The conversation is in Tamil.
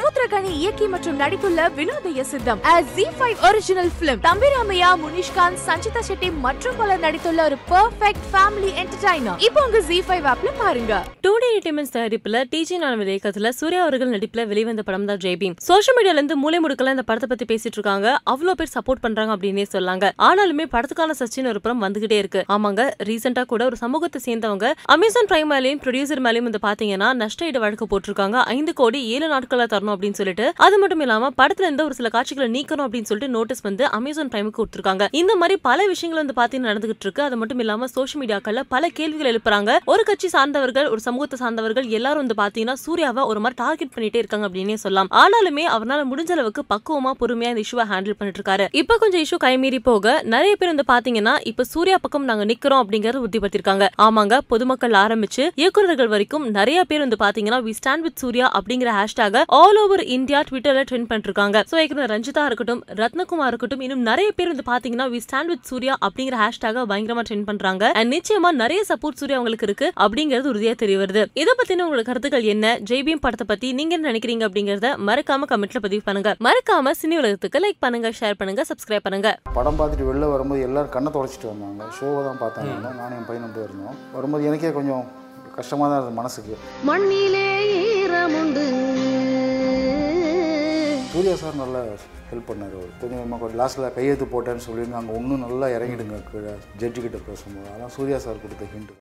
சமுத்திரகனி இயக்கி மற்றும் நடித்துள்ள Vinodhaya Sitham G five original film Thambi Ramaiah Munishkanth Sanchita Shetty மற்றும் பலர் நடித்துள்ள ஒரு பெர்ஃபெக்ட் ஃபேமிலி என்டர்டைனர் இப்போ உங்க ஜி ஃபைவ் ஆப்ல பாருங்க. என்டர்டைன்மெண்ட்ஸ் தயாரிப்புல டிஜி நானவர் இயக்கத்துல சூர்யா அவர்கள் நடிப்புல வெளிவந்த படம் தான் ஜெய்பீம் சோஷியல் மீடியால இருந்து மூலை முடுக்கல இந்த படத்தை பத்தி பேசிட்டு இருக்காங்க. அவ்வளவு பேர் சப்போர்ட் பண்றாங்க அப்படின்னே சொல்லாங்க. ஆனாலுமே படத்துக்கான சச்சின் ஒரு புறம் வந்துகிட்டே இருக்கு. ஆமாங்க ரீசெண்டா கூட ஒரு சமூகத்தை சேர்ந்தவங்க அமேசான் பிரைம் மேலேயும் ப்ரொடியூசர் மேலேயும் வந்து பாத்தீங்கன்னா நஷ்ட ஈடு வழக்கு போட்டிருக்காங்க. ஐந்து கோடி ஏழு நாட்களா தரணும் அப்படின்னு சொல்லிட்டு. அது மட்டும் இல்லாம படத்துல இருந்து ஒரு சில காட்சிகளை நீக்கணும் அப்படின்னு சொல்லிட்டு நோட்டீஸ் வந்து அமேசான் பிரைமுக்கு கொடுத்துருக்காங்க. இந்த மாதிரி பல விஷயங்கள் வந்து பாத்தீங்கன்னா நடந்துகிட்டு இருக்கு. அது மட்டும் இல்லாம சோஷியல் மீடியாக்கள்ல பல கேள்விகள் எழுப்புறாங்க. ஒரு கட்சி சார்ந்தவர்கள் ஒரு சமூகத்தை சார்ந்தவர்கள் எல்லாரும் வந்து பாத்தீங்கன்னா சூர்யாவை ஒரு மாதிரி டார்கெட் பண்ணிட்டே இருக்காங்க அப்படின்னே சொல்லலாம். ஆனாலுமே அவரால் முடிஞ்ச அளவுக்கு பக்குவமா பொறுமையா இந்த இஷ்யூவை ஹேண்டில் பண்ணிட்டு இருக்காரு இப்ப கொஞ்சம் இஷ்யூ கைமீறி போக நிறைய பேர் வந்து பாத்தீங்கன்னா இப்ப சூர்யா பக்கம் நாங்க நிக்கிறோம் அப்படிங்கறத உறுதிப்படுத்திருக்காங்க. ஆமாங்க பொதுமக்கள் ஆரம்பிச்சு இயக்குநர்கள் வரைக்கும் நிறைய பேர் வந்து பாத்தீங்கன்னா வி ஸ்டாண்ட் வித் சூர்யா அப்படிங்கிற ஹேஷ்டாக ஆல் ஓவர் இந்தியா ட்விட்டர்ல ட்ரெண்ட் பண்ணிருக்காங்க சோ இயக்குனர் ரஞ்சிதா இருக்கட்டும் ரத்னகுமார் இருக்கட்டும் இன்னும் நிறைய பேர் வந்து பாத்தீங்கன்னா வி ஸ்டாண்ட் வித் சூர்யா அப்படிங்கிற ஹேஷ்டாக பயங்கரமா ட்ரெண்ட் பண்றாங்க. அண்ட் நிச்சயமா நிறைய சப்போர்ட் சூர்யா அவங்களுக்கு இருக்கு அப்படிங்கிறது உறுதியா தெரிய வருது. இதை பத்தின உங்களோட கருத்துக்கள் என்ன? ஜெய்பீம் படத்தை பத்தி நீங்க என்ன நினைக்கிறீங்க அப்படிங்கறத மறக்காம கமெண்ட்ல பதிவு பண்ணுங்க. மறக்காம சினி உலகத்துக்கு லைக் பண்ணுங்க ஷேர் பண்ணுங்க சப்ஸ்கிரைப் பண்ணுங்க. படம் பார்த்துட்டு வெளில வரும்போது எல்லாரும் கண்ணை தொடச்சிட்டு வந்தாங்க. ஷோவை தான் பார்த்தாங்க நானும் என் பையனும் போயிருந்தோம் வரும்போது எனக்கே கொஞ்சம் கஷ்டமாக தான் இருந்தது மனசுக்கு. மண்ணிலே ஈரமுண்டு. சூர்யா சார் நல்லா ஹெல்ப் பண்ணார் அவர். கொஞ்சம் லாஸ்ட்டில் கையெழுத்து போட்டேன்னு சொல்லியிருந்தாங்க. இன்னும் நல்லா இறங்கிடுங்க கீழே. ஜட்ஜு கிட்ட பேசும்போது. அதான் சூர்யா சார் கொடுத்த ஹிண்ட்